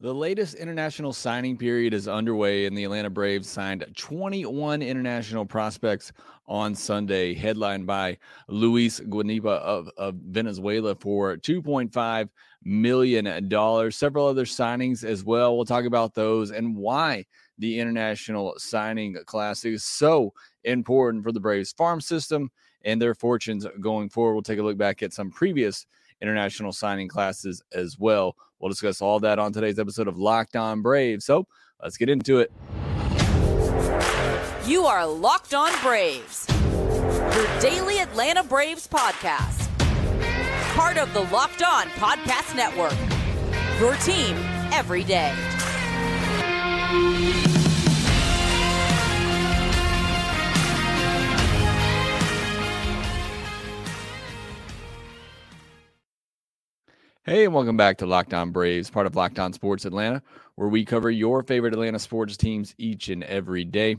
The latest international signing period is underway, and the Atlanta Braves signed 21 international prospects on Sunday, headlined by Luis Guanipa of, of Venezuela for $2.5 million. Several other signings as well. We'll talk about those and why the international signing class is so important for the Braves farm system and their fortunes going forward. We'll take a look back at some previous international signing classes as well. We'll discuss all that on today's episode of Locked On Braves. So let's get into it. You are Locked On Braves, your daily Atlanta Braves podcast. Part of the Locked On Podcast Network, your team every day. Hey, and welcome back to Locked On Braves, part of Locked On Sports Atlanta, where we cover your favorite Atlanta sports teams each and every day.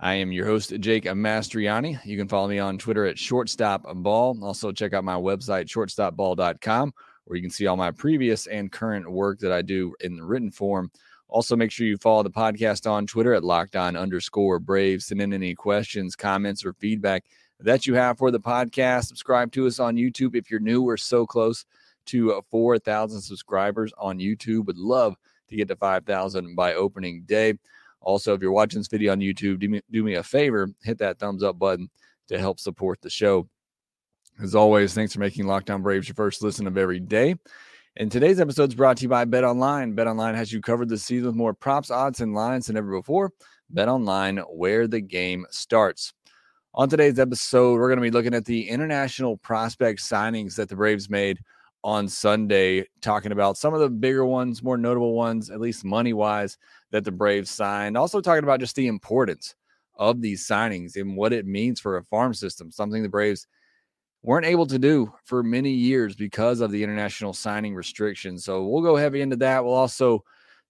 I am your host, Jake Mastriani. You can follow me on Twitter at shortstopball. Also, check out my website, shortstopball.com, where you can see all my previous and current work that I do in the written form. Also, make sure you follow the podcast on Twitter at locked on underscore Braves. Send in any questions, comments, or feedback that you have for the podcast. Subscribe to us on YouTube if you're new. We're so close to uh, 4,000 subscribers on YouTube. Would love to get to 5,000 by opening day. Also, if you're watching this video on YouTube, do me, do me a favor, hit that thumbs up button to help support the show. As always, thanks for making Locked On Braves your first listen of every day. And today's episode is brought to you by Bet Online. Bet Online has you covered this season with more props, odds, and lines than ever before. Bet Online, where the game starts. On today's episode, we're going to be looking at the international prospect signings that the Braves made on Sunday, talking about some of the bigger ones, more notable ones, at least money wise, that the Braves signed. Also, talking about just the importance of these signings and what it means for a farm system, something the Braves weren't able to do for many years because of the international signing restrictions. So we'll go heavy into that. We'll also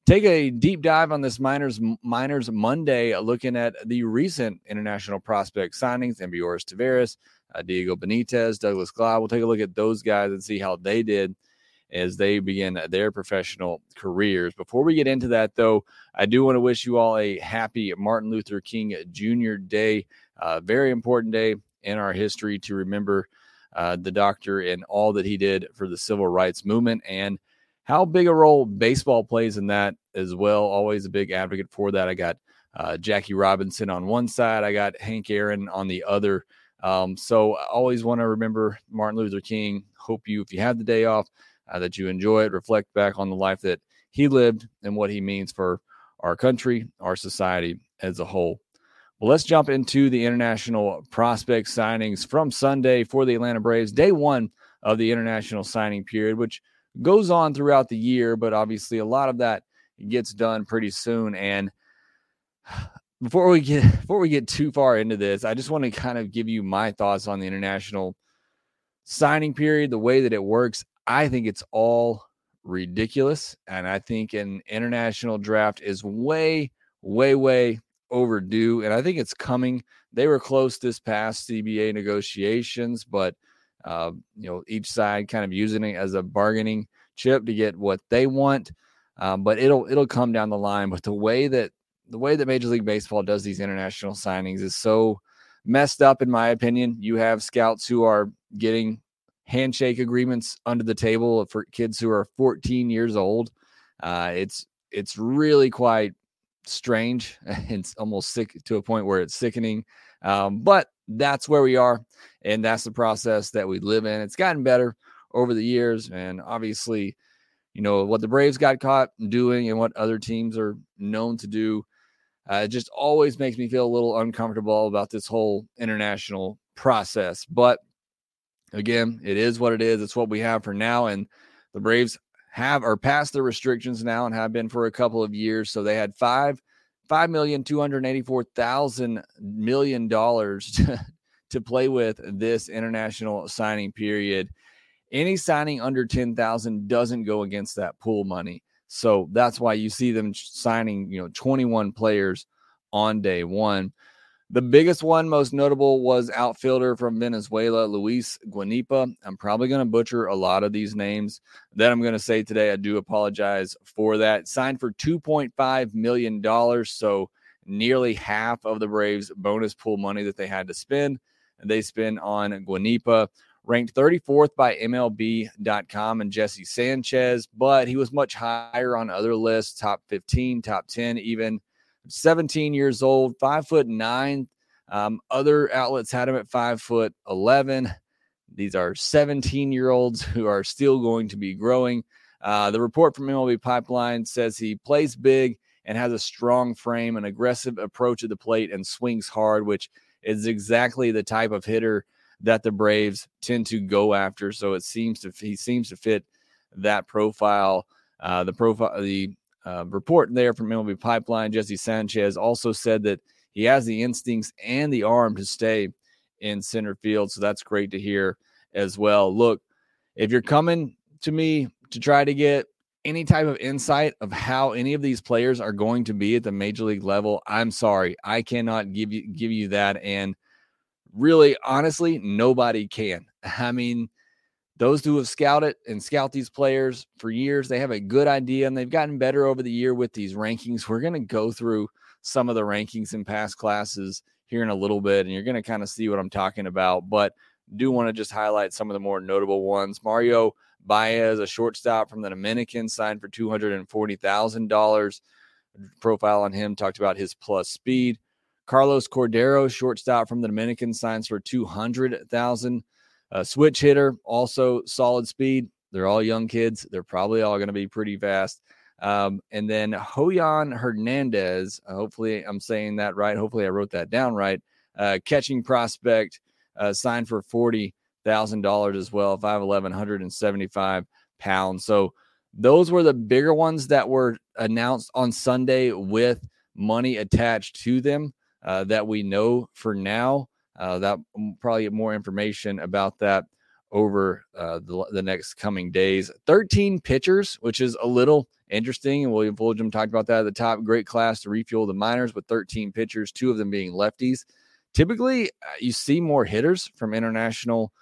take a deep dive on this minors minors Monday, looking at the recent international prospect signings, Ambioris Taveras, uh, Diego Benitez, Douglas Glod. We'll take a look at those guys and see how they did as they begin their professional careers. Before we get into that, though, I do want to wish you all a happy Martin Luther King Jr. Day. Uh, very important day in our history to remember uh, the doctor and all that he did for the civil rights movement and how big a role baseball plays in that as well. Always a big advocate for that. I got uh, Jackie Robinson on one side, I got Hank Aaron on the other. Um, so I always want to remember Martin Luther King. Hope you, if you have the day off, uh, that you enjoy it, reflect back on the life that he lived and what he means for our country, our society as a whole. Well, let's jump into the international prospect signings from Sunday for the Atlanta Braves, day one of the international signing period, which goes on throughout the year, but obviously a lot of that gets done pretty soon. And before we get before we get too far into this, I just want to kind of give you my thoughts on the international signing period, the way that it works. I think it's all ridiculous, and I think an international draft is way, way, way overdue, and I think it's coming. They were close this past CBA negotiations, but uh, you know each side kind of using it as a bargaining chip to get what they want. Um, but it'll it'll come down the line. But the way that the way that Major League Baseball does these international signings is so messed up, in my opinion. You have scouts who are getting handshake agreements under the table for kids who are 14 years old. Uh, it's it's really quite strange. It's almost sick to a point where it's sickening. Um, but that's where we are, and that's the process that we live in. It's gotten better over the years, and obviously, you know what the Braves got caught doing and what other teams are known to do uh, it just always makes me feel a little uncomfortable about this whole international process. But again, it is what it is. It's what we have for now. And the Braves have are past the restrictions now and have been for a couple of years. So they had five five million two hundred eighty four thousand million dollars to, to play with this international signing period. Any signing under ten thousand doesn't go against that pool money. So that's why you see them signing, you know, 21 players on day one. The biggest one, most notable, was outfielder from Venezuela, Luis Guanipa. I'm probably going to butcher a lot of these names that I'm going to say today. I do apologize for that. Signed for $2.5 million. So nearly half of the Braves' bonus pool money that they had to spend. They spend on Guanipa, ranked 34th by MLB.com and Jesse Sanchez, but he was much higher on other lists, top 15, top 10, even 17 years old, five foot nine. Um, other outlets had him at five foot 11. These are 17 year olds who are still going to be growing. Uh, the report from MLB Pipeline says he plays big and has a strong frame, an aggressive approach at the plate, and swings hard, which is exactly the type of hitter that the Braves tend to go after. So it seems to he seems to fit that profile. Uh, the profile, the uh, report there from MLB Pipeline, Jesse Sanchez also said that he has the instincts and the arm to stay in center field. So that's great to hear as well. Look, if you're coming to me to try to get any type of insight of how any of these players are going to be at the major league level, I'm sorry, I cannot give you give you that. And really, honestly, nobody can. I mean, those who have scouted and scout these players for years, they have a good idea and they've gotten better over the year with these rankings. We're going to go through some of the rankings in past classes here in a little bit, and you're going to kind of see what I'm talking about. But do want to just highlight some of the more notable ones. Mario Baez, a shortstop from the Dominican, signed for $240,000. Profile on him talked about his plus speed. Carlos Cordero, shortstop from the Dominican, signs for 200,000. A switch hitter, also solid speed. They're all young kids. They're probably all going to be pretty fast. Um, and then Hoyan Hernandez, uh, hopefully I'm saying that right. Hopefully I wrote that down right. Uh, catching prospect, uh, signed for $40,000 as well, 5'11, 175 pounds. So those were the bigger ones that were announced on Sunday with money attached to them uh, that we know for now. Uh, that probably more information about that over uh, the, the, next coming days. 13 pitchers, which is a little interesting. And William Fulgham talked about that at the top. Great class to refuel the minors with 13 pitchers, two of them being lefties. Typically, uh, you see more hitters from international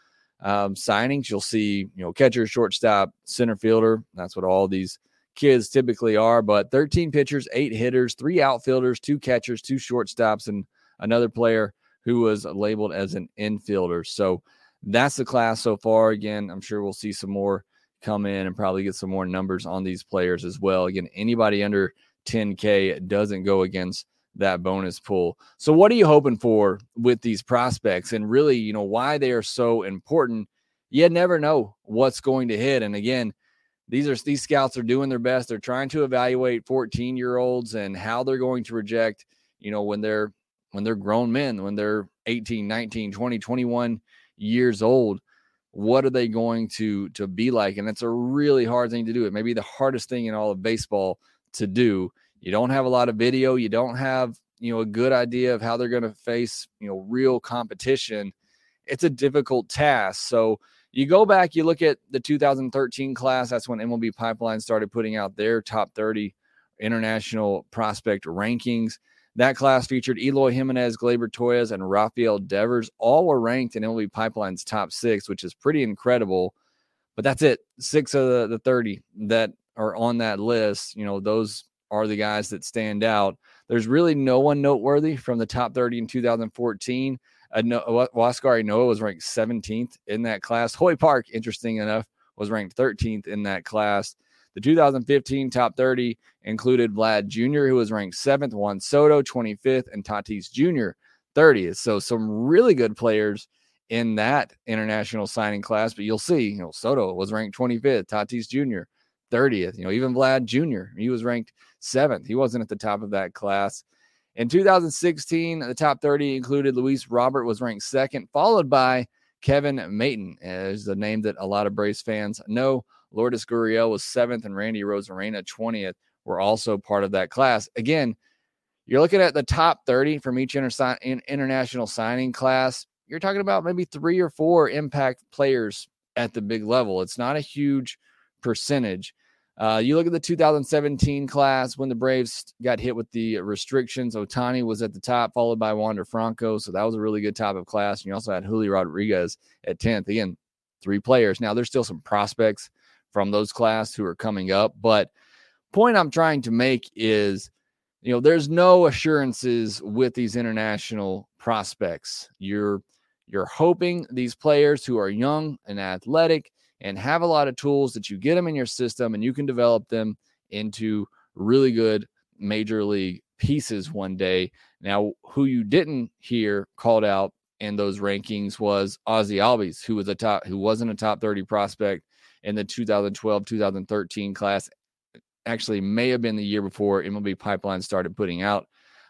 um, signings. You'll see, you know, catcher, shortstop, center fielder. That's what all these kids typically are. But 13 pitchers, eight hitters, three outfielders, two catchers, two shortstops, and another player who was labeled as an infielder. So that's the class so far. Again, I'm sure we'll see some more come in and probably get some more numbers on these players as well. Again, anybody under 10K doesn't go against that bonus pool. So, what are you hoping for with these prospects and really, you know, why they are so important? You never know what's going to hit. And again, these are these scouts are doing their best. They're trying to evaluate 14 year olds and how they're going to reject, you know, when they're when they're grown men, when they're 18, 19, 20, 21 years old, what are they going to to be like? And it's a really hard thing to do. It may be the hardest thing in all of baseball to do. You don't have a lot of video, you don't have, you know, a good idea of how they're going to face, you know, real competition. It's a difficult task. So you go back, you look at the 2013 class, that's when MLB Pipeline started putting out their top 30 international prospect rankings. That class featured Eloy Jimenez, Gleyber Torres, and Rafael Devers. All were ranked in MLB Pipeline's top six, which is pretty incredible. But that's it. Six of the, the 30 that are on that list, you know, those are the guys that stand out. There's really no one noteworthy from the top 30 in 2014. Uh, no, Huascar Ynoa was ranked 17th in that class. Hoy Park, interesting enough, was ranked 13th in that class. The 2015 top 30 included Vlad Jr., who was ranked seventh, Juan Soto 25th, and Tatis Jr. 30th. So some really good players in that international signing class. But you'll see, you know, Soto was ranked 25th, Tatis Jr. 30th. You know, even Vlad Jr. He was ranked seventh. He wasn't at the top of that class. In 2016, the top 30 included Luis Robert was ranked second, followed by Kevin Maitan, is the name that a lot of Braves fans know. Lourdes Gurriel was seventh, and Randy Arozarena 20th were also part of that class. Again, you're looking at the top 30 from each inter- international signing class. You're talking about maybe three or four impact players at the big level. It's not a huge percentage. Uh, you look at the 2017 class when the Braves got hit with the restrictions. Ohtani was at the top, followed by Wander Franco. So that was a really good top of class. And you also had Julio Rodriguez at 10th. Again, three players. Now, there's still some prospects from those class who are coming up. But point I'm trying to make is, you know, there's no assurances with these international prospects. You're you're hoping these players who are young and athletic and have a lot of tools that you get them in your system and you can develop them into really good major league pieces one day. Now, who you didn't hear called out in those rankings was Ozzie Albies, who was a top, who wasn't a top 30 prospect in the 2012-2013 class. Actually, may have been the year before MLB Pipeline started putting out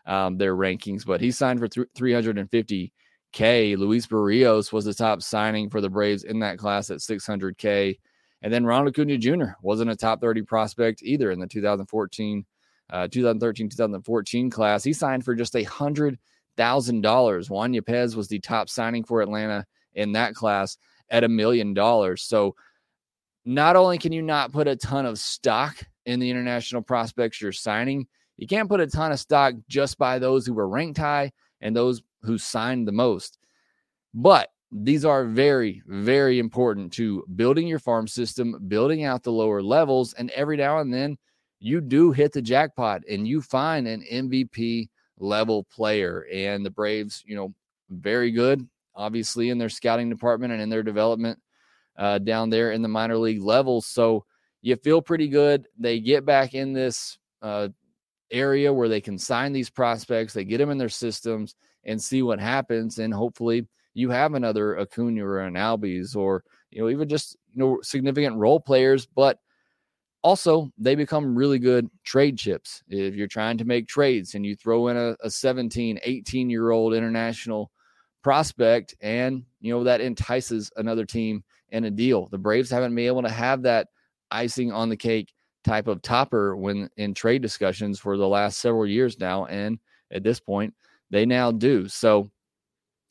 um, their rankings, but he signed for th- 350 K. Luis Barrios was the top signing for the Braves in that class at 600K. And then Ronald Acuna Jr. wasn't a top 30 prospect either in the 2014, uh, 2013, 2014 class. He signed for just a hundred thousand dollars. Juan Yepez was the top signing for Atlanta in that class at a million dollars. So not only can you not put a ton of stock in the international prospects you're signing, you can't put a ton of stock just by those who were ranked high and those who signed the most. But these are very, very important to building your farm system, building out the lower levels. And every now and then you do hit the jackpot and you find an MVP level player. And the Braves, you know, very good, obviously, in their scouting department and in their development uh, down there in the minor league levels. So you feel pretty good. They get back in this uh, area where they can sign these prospects, they get them in their systems and see what happens. And hopefully you have another Acuna or an Albies or, you know, even just, you know, significant role players, but also they become really good trade chips. If you're trying to make trades and you throw in a, a 17, 18 year old international prospect and, you know, that entices another team in a deal. The Braves haven't been able to have that icing on the cake type of topper when in trade discussions for the last several years now. And at this point, they now do. So,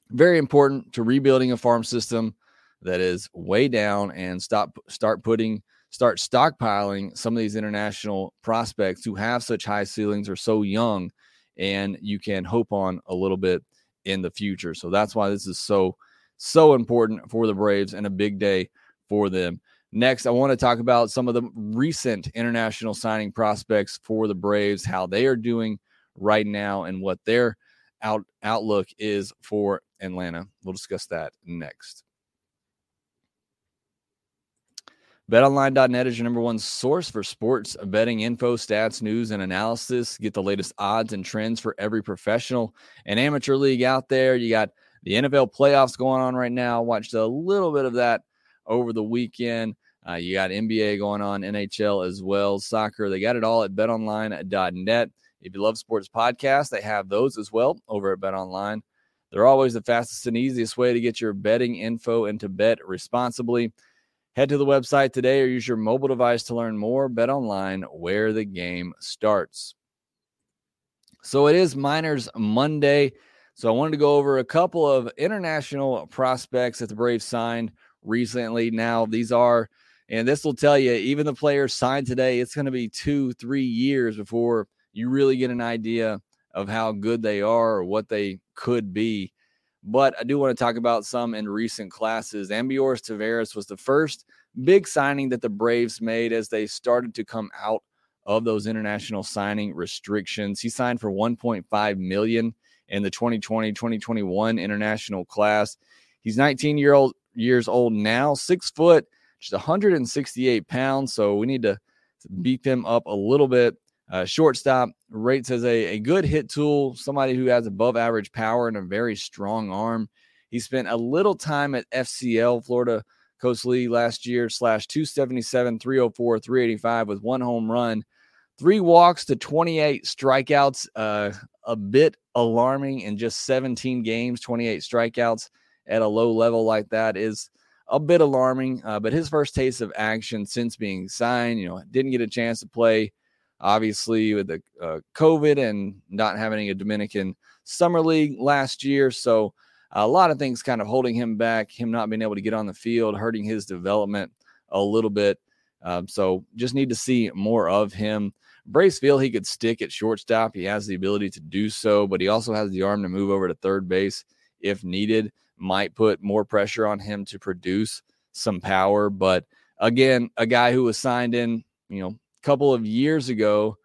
very important to rebuilding a farm system that is way down and stop start putting start stockpiling some of these international prospects who have such high ceilings or so young and you can hope on a little bit in the future. So that's why this is so so important for the Braves and a big day for them. Next, I want to talk about some of the recent international signing prospects for the Braves, how they are doing right now and what their out, outlook is for Atlanta. We'll discuss that next. BetOnline.net is your number one source for sports betting info, stats, news, and analysis. Get the latest odds and trends for every professional and amateur league out there. You got the NFL playoffs going on right now. Watched a little bit of that over the weekend. Uh, you got NBA going on, NHL as well, soccer. They got it all at betonline.net. If you love sports podcasts, they have those as well over at Bet Online. They're always the fastest and easiest way to get your betting info and to bet responsibly. Head to the website today or use your mobile device to learn more. Bet Online, where the game starts. So it is Minors Monday. So I wanted to go over a couple of international prospects that the Braves signed recently. Now, these are, and this will tell you, even the players signed today, it's going to be two, three years before you really get an idea of how good they are or what they could be. But I do want to talk about some in recent classes. Ambioris Taveras was the first big signing that the Braves made as they started to come out of those international signing restrictions. He signed for 1.5 million in the 2020-2021 international class. He's 19 year old years old now, six foot, just 168 pounds. So we need to beat them up a little bit. Uh, shortstop rates as a, a good hit tool, somebody who has above average power and a very strong arm. He spent a little time at FCL, Florida Coast League last year, slash 277, 304, 385 with one home run, three walks to 28 strikeouts. Uh, a bit alarming in just 17 games, 28 strikeouts at a low level like that is a bit alarming. Uh, but his first taste of action since being signed, you know, didn't get a chance to play obviously with the uh, COVID and not having a Dominican summer league last year. So a lot of things kind of holding him back, him not being able to get on the field, hurting his development a little bit. Um, so just need to see more of him. Brace feel he could stick at shortstop. He has the ability to do so, but he also has the arm to move over to third base if needed. Might put more pressure on him to produce some power. But again, a guy who was signed in, you know, couple of years ago,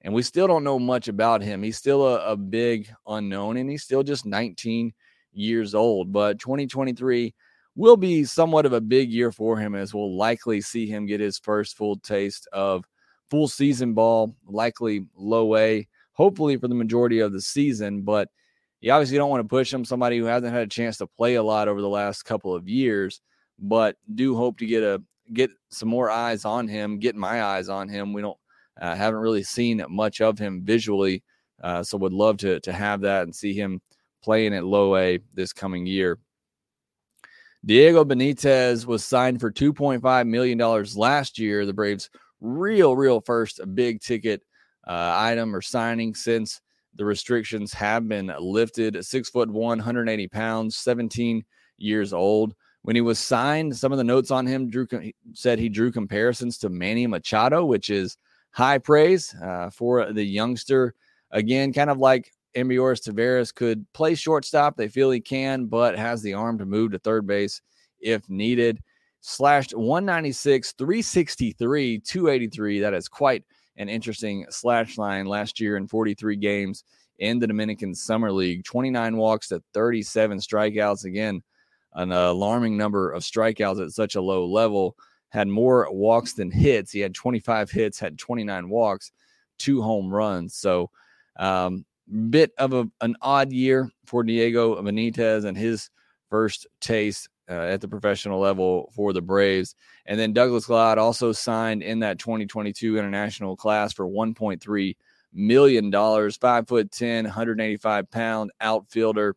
and we still don't know much about him. He's still a, a big unknown, and he's still just 19 years old. But 2023 will be somewhat of a big year for him as we'll likely see him get his first full taste of full season ball, likely low A, hopefully for the majority of the season. But you obviously don't want to push him, somebody who hasn't had a chance to play a lot over the last couple of years, but do hope to get a get some more eyes on him, get my eyes on him. We don't uh, haven't really seen much of him visually, uh, so would love to to have that and see him playing at low A this coming year. Diego Benitez was signed for $2.5 million last year. The Braves' real, real first big ticket uh, item or signing since the restrictions have been lifted. Six foot one, 180 pounds, 17 years old. When he was signed, some of the notes on him drew said he drew comparisons to Manny Machado, which is high praise uh, for the youngster. Again, kind of like Ambioris Taveras could play shortstop. They feel he can, but has the arm to move to third base if needed. Slashed 196, 363, 283. That is quite an interesting slash line last year in 43 games in the Dominican Summer League. 29 walks to 37 strikeouts. Again, an alarming number of strikeouts at such a low level. Had more walks than hits. He had 25 hits, had 29 walks, two home runs. So, um, bit of a, an odd year for Diego Benitez and his first taste uh, at the professional level for the Braves. And then Douglas Glod also signed in that 2022 international class for 1.3 million dollars. Five foot 10, 185 pound outfielder,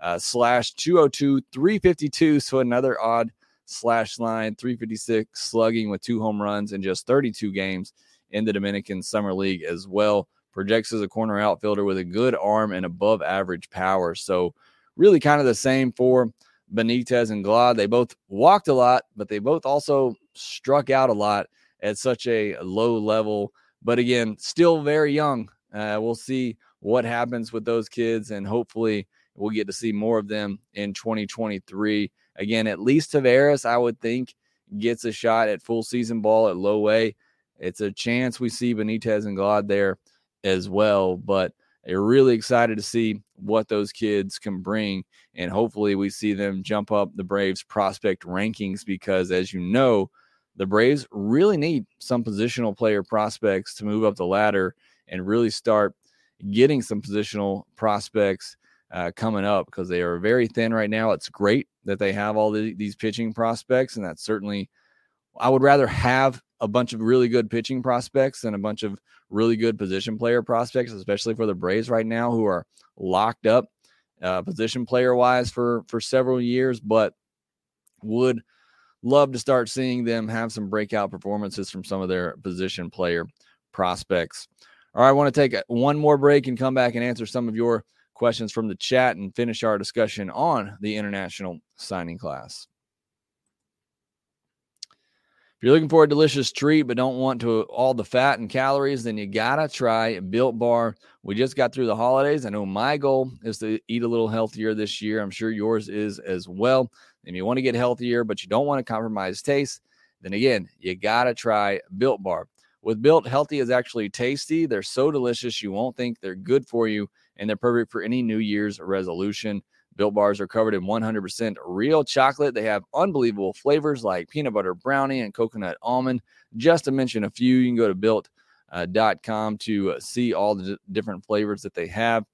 uh, slash 202, 352. So another odd slash line, 356 slugging with two home runs in just 32 games in the Dominican Summer League as well projects as a corner outfielder with a good arm and above average power. So, really kind of the same for Benitez and Glod. They both walked a lot, but they both also struck out a lot at such a low level. But again, still very young. Uh, we'll see what happens with those kids, and hopefully, we'll get to see more of them in 2023. Again, at least Taveras, I would think, gets a shot at full season ball at low A. It's a chance we see Benitez and Glod there as well. But they're really excited to see what those kids can bring. And hopefully, we see them jump up the Braves prospect rankings because, as you know, the Braves really need some positional player prospects to move up the ladder and really start getting some positional prospects uh, coming up because they are very thin right now. It's great that they have all the, these pitching prospects, and that's certainly I would rather have a bunch of really good pitching prospects and a bunch of really good position player prospects, especially for the Braves right now, who are locked up uh, position player wise for for several years, but would love to start seeing them have some breakout performances from some of their position player prospects. All right, I want to take one more break and come back and answer some of your questions from the chat and finish our discussion on the international signing class. If you're looking for a delicious treat but don't want to all the fat and calories, then you gotta try Built Bar. We just got through the holidays. I know my goal is to eat a little healthier this year. I'm sure yours is as well. If you want to get healthier but you don't want to compromise taste, then again, you gotta try Built Bar. With Built, healthy is actually tasty. They're so delicious you won't think they're good for you, and they're perfect for any New Year's resolution. Built bars are covered in 100% real chocolate. They have unbelievable flavors like peanut butter brownie and coconut almond. Just to mention a few, you can go to built.com uh, to uh, see all the different flavors that they have.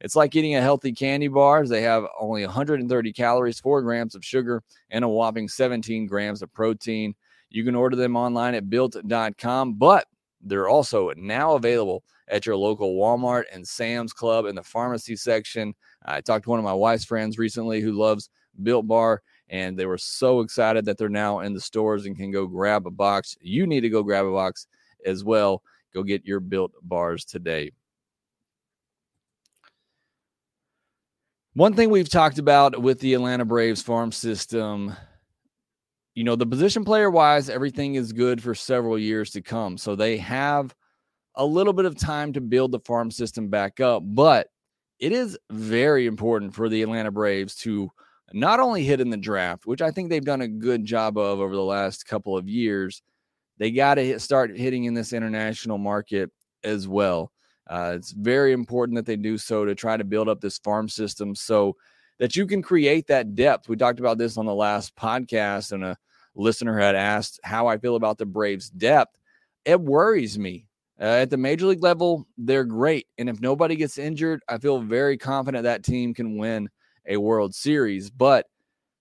It's like eating a healthy candy bar. They have only 130 calories, 4 grams of sugar, and a whopping 17 grams of protein. You can order them online at built.com, but they're also now available at your local Walmart and Sam's Club in the pharmacy section. I talked to one of my wife's friends recently who loves Built Bar, and they were so excited that they're now in the stores and can go grab a box. You need to go grab a box as well. Go get your Built Bars today. One thing we've talked about with the Atlanta Braves farm system you know, the position player wise, everything is good for several years to come. So they have a little bit of time to build the farm system back up, but it is very important for the Atlanta Braves to not only hit in the draft, which I think they've done a good job of over the last couple of years, they got to hit, start hitting in this international market as well. Uh, it's very important that they do so to try to build up this farm system so that you can create that depth. We talked about this on the last podcast, and a listener had asked how I feel about the Braves' depth. It worries me. Uh, at the major league level, they're great. And if nobody gets injured, I feel very confident that team can win a World Series. But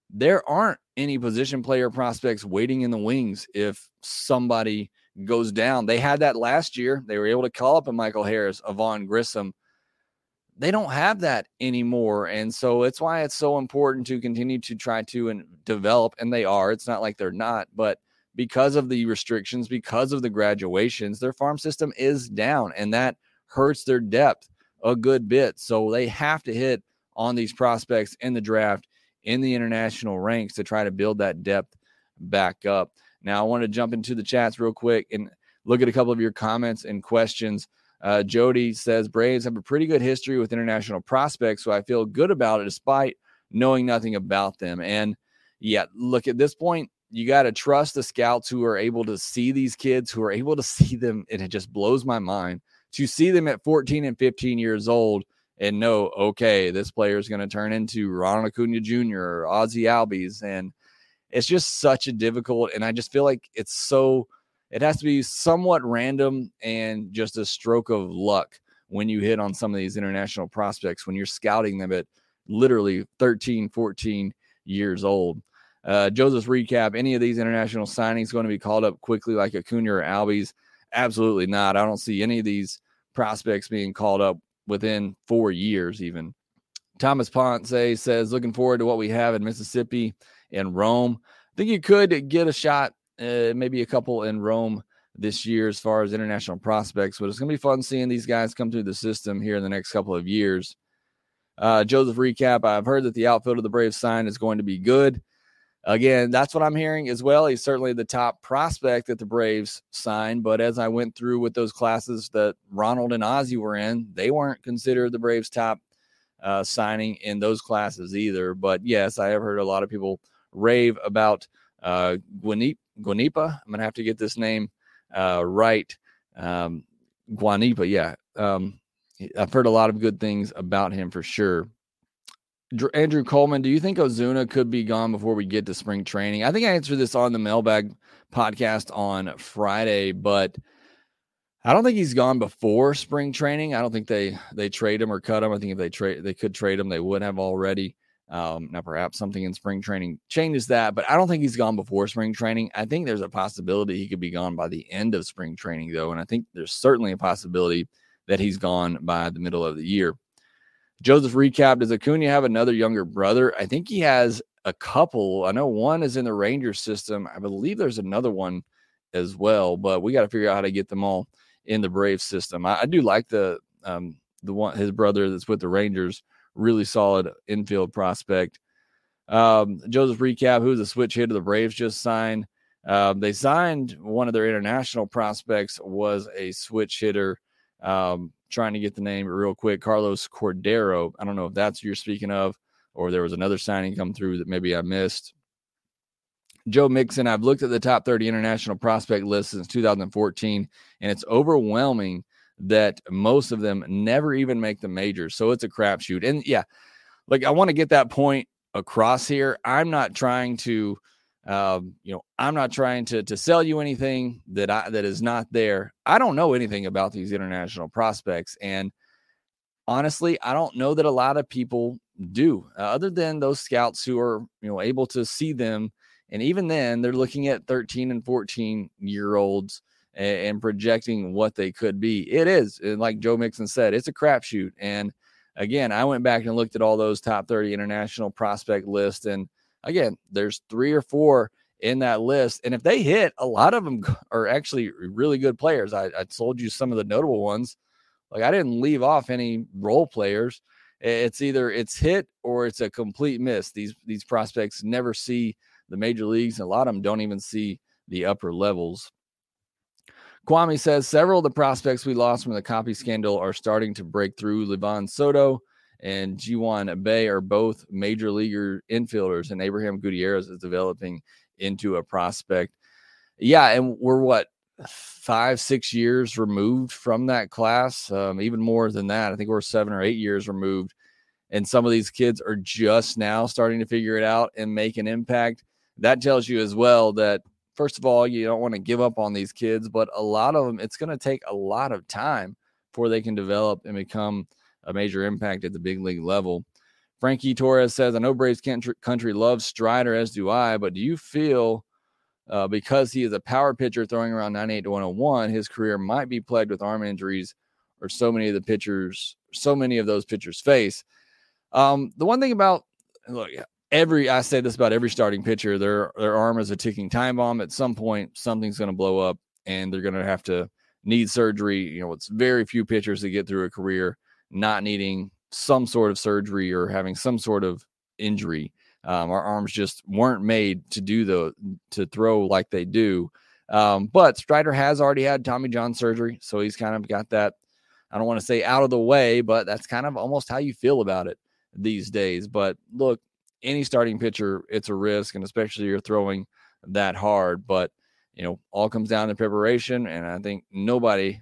there aren't any position player prospects waiting in the wings if somebody goes down. They had that last year. They were able to call up a Michael Harris, a Vaughn Grissom. They don't have that anymore. And so it's why it's so important to continue to try to and develop. And they are. It's not like they're not, but because of the restrictions, because of the graduations, their farm system is down. And that hurts their depth a good bit. So they have to hit on these prospects in the draft in the international ranks to try to build that depth back up. Now, I want to jump into the chats real quick and look at a couple of your comments and questions. Uh, Jody says Braves have a pretty good history with international prospects, so I feel good about it despite knowing nothing about them. And yeah, look at this point, you got to trust the scouts who are able to see these kids, who are able to see them, and it just blows my mind to see them at 14 and 15 years old and know, okay, this player is going to turn into Ronald Acuna Jr. or Ozzie Albies. And it's just such a difficult, and I just feel like it's so, it has to be somewhat random and just a stroke of luck when you hit on some of these international prospects when you're scouting them at literally 13, 14 years old. Uh, Joseph's recap any of these international signings going to be called up quickly like Acuna or Albies? Absolutely not. I don't see any of these prospects being called up within four years, even. Thomas Ponce says, looking forward to what we have in Mississippi and Rome. I think you could get a shot, uh, maybe a couple in Rome this year as far as international prospects, but it's going to be fun seeing these guys come through the system here in the next couple of years. Uh, Joseph recap I've heard that the outfield of the Braves sign is going to be good. Again, that's what I'm hearing as well. He's certainly the top prospect that the Braves signed. But as I went through with those classes that Ronald and Ozzie were in, they weren't considered the Braves' top uh, signing in those classes either. But yes, I have heard a lot of people rave about uh, Guanipa. I'm going to have to get this name uh, right. Um, Guanipa, yeah. Um, I've heard a lot of good things about him for sure. Andrew Coleman, do you think Ozuna could be gone before we get to spring training? I think I answered this on the mailbag podcast on Friday, but I don't think he's gone before spring training. I don't think they they trade him or cut him. I think if they trade they could trade him, they would have already. Um, now perhaps something in spring training changes that, but I don't think he's gone before spring training. I think there's a possibility he could be gone by the end of spring training, though, and I think there's certainly a possibility that he's gone by the middle of the year. Joseph recap Does Acuna have another younger brother? I think he has a couple. I know one is in the Rangers system. I believe there's another one as well, but we got to figure out how to get them all in the Brave system. I, I do like the um, the one his brother that's with the Rangers, really solid infield prospect. Um, Joseph recap, who's a switch hitter the Braves just signed. Um, they signed one of their international prospects was a switch hitter. Um, trying to get the name real quick. Carlos Cordero. I don't know if that's you're speaking of, or there was another signing come through that maybe I missed. Joe Mixon, I've looked at the top 30 international prospect list since 2014, and it's overwhelming that most of them never even make the majors. So it's a crapshoot. And yeah, like I want to get that point across here. I'm not trying to um, you know, I'm not trying to to sell you anything that I that is not there. I don't know anything about these international prospects, and honestly, I don't know that a lot of people do, uh, other than those scouts who are you know able to see them. And even then, they're looking at 13 and 14 year olds and, and projecting what they could be. It is, and like Joe Mixon said, it's a crapshoot. And again, I went back and looked at all those top 30 international prospect lists and again, there's three or four in that list. And if they hit, a lot of them are actually really good players. I, I told you some of the notable ones. Like I didn't leave off any role players. It's either it's hit or it's a complete miss. These these prospects never see the major leagues. and A lot of them don't even see the upper levels. Kwame says several of the prospects we lost from the copy scandal are starting to break through. Livan Soto and Ji-hwan Bae are both major leaguer infielders, and Abraham Gutierrez is developing into a prospect. Yeah, and we're what five, six years removed from that class, um, even more than that. I think we're seven or eight years removed. And some of these kids are just now starting to figure it out and make an impact. That tells you as well that first of all, you don't want to give up on these kids, but a lot of them, it's going to take a lot of time before they can develop and become a major impact at the big league level. Frankie Torres says, I know Braves country loves Strider, as do I, but do you feel uh, because he is a power pitcher throwing around 98 to 101, his career might be plagued with arm injuries or so many of the pitchers, so many of those pitchers face? Um, the one thing about, look, every I say this about every starting pitcher, their their arm is a ticking time bomb. At some point, something's going to blow up, and they're going to have to need surgery. You know, it's very few pitchers that get through a career not needing some sort of surgery or having some sort of injury. Um, our arms just weren't made to do the to throw like they do. Um, but Strider has already had Tommy John surgery, so he's kind of got that. I don't want to say out of the way, but that's kind of almost how you feel about it these days. But look, any starting pitcher, it's a risk, and especially you're throwing that hard. But you know, all comes down to preparation, and I think nobody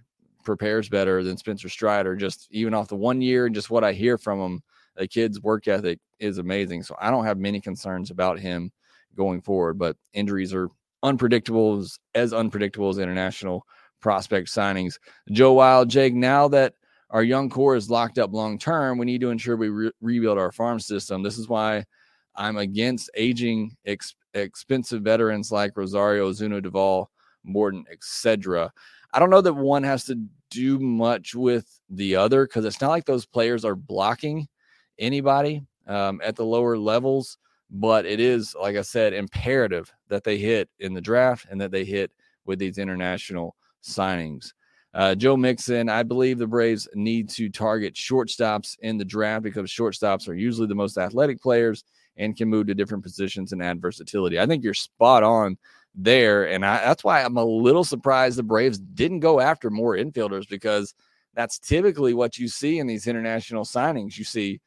prepares better than Spencer Strider. Just even off the one year and just what I hear from him, the kid's work ethic is amazing. So I don't have many concerns about him going forward. But injuries are unpredictable, as, as unpredictable as international prospect signings. Joe Wild, Jake. Now that our young core is locked up long term, we need to ensure we re- rebuild our farm system. This is why I'm against aging ex- expensive veterans like Rosario, Zuno, Duvall, Morton, etc. I don't know that one has to do much with the other because it's not like those players are blocking anybody um, at the lower levels. But it is, like I said, imperative that they hit in the draft and that they hit with these international signings. Uh, Joe Mixon, I believe the Braves need to target shortstops in the draft because shortstops are usually the most athletic players and can move to different positions and add versatility. I think you're spot on there. And I, that's why I'm a little surprised the Braves didn't go after more infielders because that's typically what you see in these international signings. You see,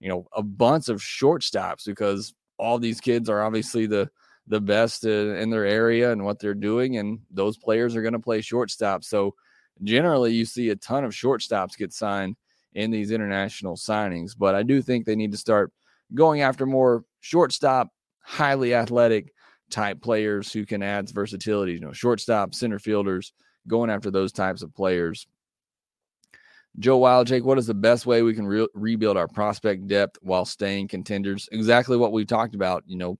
you know, a bunch of shortstops because all these kids are obviously the the best in their area and what they're doing, and those players are going to play shortstop. So generally, you see a ton of shortstops get signed in these international signings. But I do think they need to start going after more shortstop, highly athletic type players who can add versatility, you know, shortstop, center fielders, going after those types of players. Joe Wild, Jake, what is the best way we can re- rebuild our prospect depth while staying contenders? Exactly what we talked about, you know,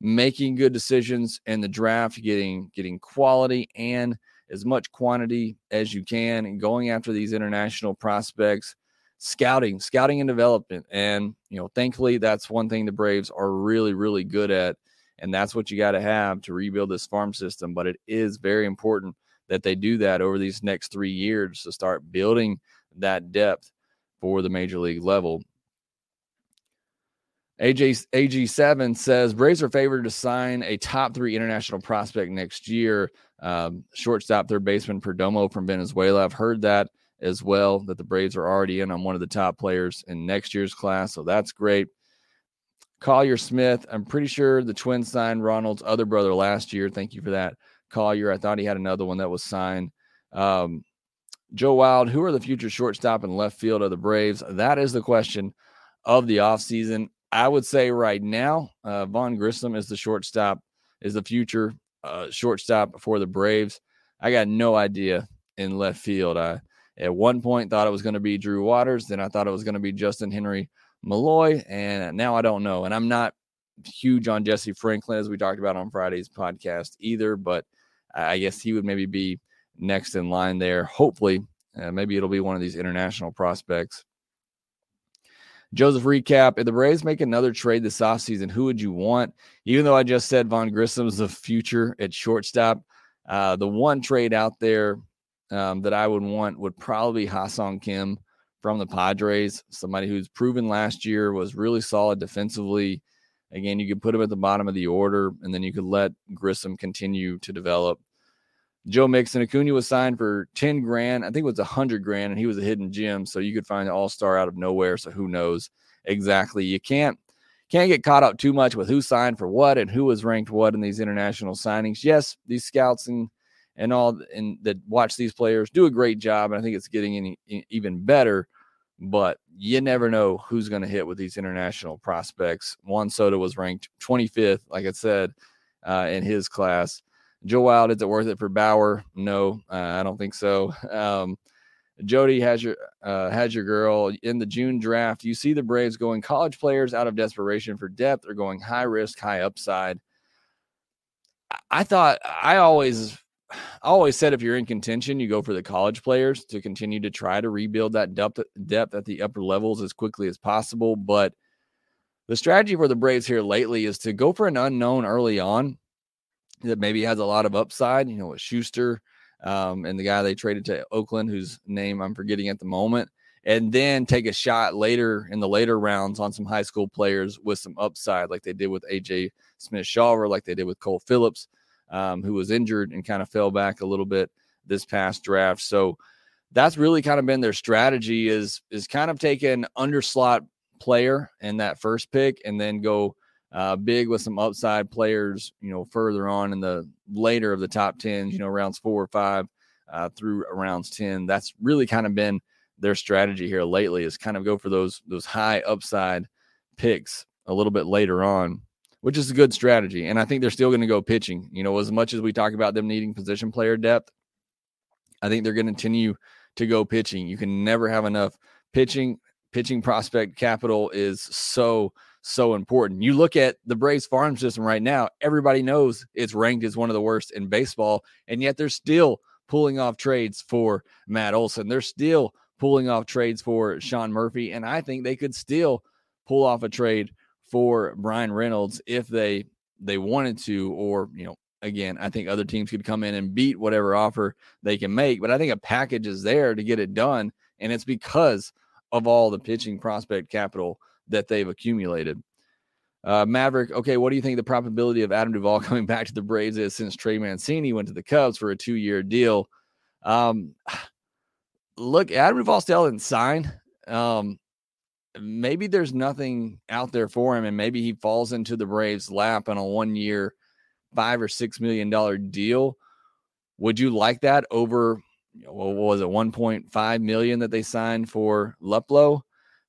making good decisions in the draft, getting getting quality and as much quantity as you can and going after these international prospects scouting, scouting and development. And, you know, thankfully, that's one thing the Braves are really, really good at. And that's what you got to have to rebuild this farm system. But it is very important that they do that over these next three years to start building that depth for the major league level. AJ AG7 says Braves are favored to sign a top three international prospect next year. Um, shortstop, third baseman Perdomo from Venezuela. I've heard that as well, that the Braves are already in on one of the top players in next year's class. So that's great. Collier Smith, I'm pretty sure the Twins signed Ronald's other brother last year. Thank you for that, Collier. I thought he had another one that was signed. Um, Joe Wild, who are the future shortstop and left field of the Braves? That is the question of the offseason. I would say right now, uh, Vaughn Grissom is the shortstop, is the future uh, shortstop for the Braves. I got no idea in left field. I at one point thought it was going to be Drew Waters, then I thought it was going to be Justin Henry Malloy, and now I don't know. And I'm not huge on Jesse Franklin as we talked about on Friday's podcast either, but I guess he would maybe be next in line there. Hopefully, uh, maybe it'll be one of these international prospects. Joseph recap: If the Braves make another trade this offseason, who would you want? Even though I just said Vaughn Grissom's the future at shortstop, uh, the one trade out there um, that I would want would probably Ha-Seong Kim from the Padres, somebody who's proven last year was really solid defensively. Again, you could put him at the bottom of the order, and then you could let Grissom continue to develop. Joe Mixon, Acuna was signed for 10 grand. I think it was 100 grand, and he was a hidden gem. So you could find an all star out of nowhere. So who knows exactly? You can't can't get caught up too much with who signed for what and who was ranked what in these international signings. Yes, these scouts and and all and that watch these players do a great job, and I think it's getting any, even better. But you never know who's going to hit with these international prospects. Juan Soto was ranked 25th, like I said, uh, in his class. Joe Wild, is it worth it for Bauer? No, uh, I don't think so. Um, Jody has your uh, has your girl in the June draft. You see the Braves going college players out of desperation for depth or going high risk, high upside. I thought I always I always said if you're in contention, you go for the college players to continue to try to rebuild that depth depth at the upper levels as quickly as possible. But the strategy for the Braves here lately is to go for an unknown early on that maybe has a lot of upside. You know, with Shuster um, and the guy they traded to Oakland, whose name I'm forgetting at the moment, and then take a shot later in the later rounds on some high school players with some upside, like they did with AJ Smith Shawver, like they did with Cole Phillips, um, who was injured and kind of fell back a little bit this past draft. So that's really kind of been their strategy is is kind of take an underslot player in that first pick and then go uh, big with some upside players, you know, further on in the later of the top 10s, you know, rounds four or five uh, through rounds 10. That's really kind of been their strategy here lately is kind of go for those those high upside picks a little bit later on, which is a good strategy. And I think they're still going to go pitching. You know, as much as we talk about them needing position player depth, I think they're going to continue to go pitching. You can never have enough pitching. Pitching prospect capital is so so important. You look at the Braves farm system right now, everybody knows it's ranked as one of the worst in baseball, and yet they're still pulling off trades for Matt Olson. They're still pulling off trades for Sean Murphy, and I think they could still pull off a trade for Bryan Reynolds if they they wanted to, or you know, again, I think other teams could come in and beat whatever offer they can make. But I think a package is there to get it done, and it's because of all the pitching prospect capital that they've accumulated. Uh, Maverick, okay, what do you think the probability of Adam Duvall coming back to the Braves is since Trey Mancini went to the Cubs for a two year deal? Um, look, Adam Duvall still didn't sign. Um, maybe there's nothing out there for him, and maybe he falls into the Braves' lap on a one year, five or six million dollar deal. Would you like that over what was it, 1.5 million that they signed for Luplow?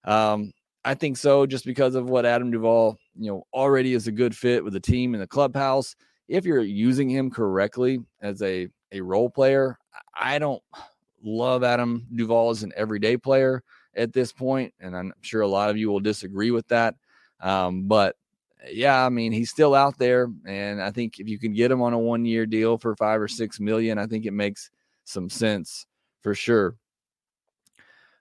Um, I think so, just because of what Adam Duvall, you know, already is a good fit with the team and the clubhouse. If you're using him correctly as a a role player, I don't love Adam Duvall as an everyday player at this point, and I'm sure a lot of you will disagree with that. Um, but yeah, I mean, he's still out there, and I think if you can get him on a one year deal for five or six million, I think it makes some sense for sure.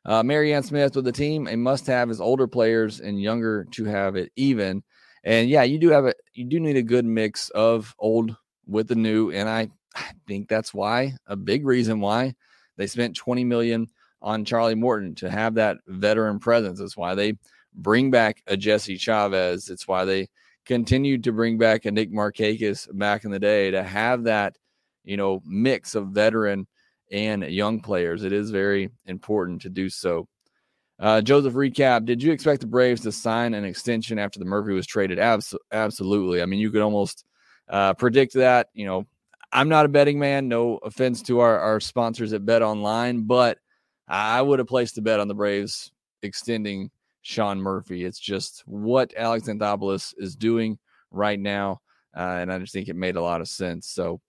Uh, Marianne Smith with the team, a must have is older players and younger to have it even. And yeah, you do have a you do need a good mix of old with the new, and I, I think that's why a big reason why they spent 20 million on Charlie Morton to have that veteran presence. That's why they bring back a Jesse Chavez. It's why they continued to bring back a Nick Markakis back in the day to have that, you know, mix of veteran and young players. It is very important to do so. Uh, Joseph recap: Did you expect the Braves to sign an extension after the Murphy was traded? Abs- absolutely. I mean, you could almost uh, predict that. You know, I'm not a betting man. No offense to our, our sponsors at Bet Online, but I would have placed a bet on the Braves extending Sean Murphy. It's just what Alex Anthopoulos is doing right now, uh, and I just think it made a lot of sense. So,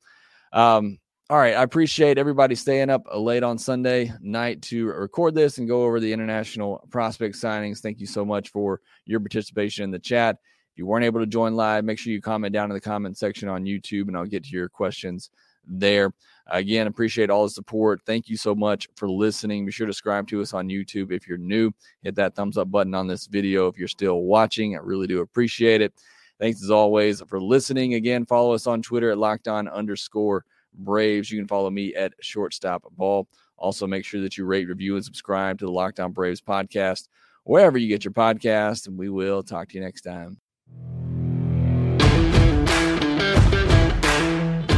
um, all right. I appreciate everybody staying up late on Sunday night to record this and go over the international prospect signings. Thank you so much for your participation in the chat. If you weren't able to join live, make sure you comment down in the comment section on YouTube and I'll get to your questions there. Again, appreciate all the support. Thank you so much for listening. Be sure to subscribe to us on YouTube if you're new. Hit that thumbs up button on this video if you're still watching. I really do appreciate it. Thanks as always for listening. Again, follow us on Twitter at locked on underscore Braves. You can follow me at Shortstop Ball. Also, make sure that you rate, review, and subscribe to the Locked On Braves podcast, wherever you get your podcast. And we will talk to you next time.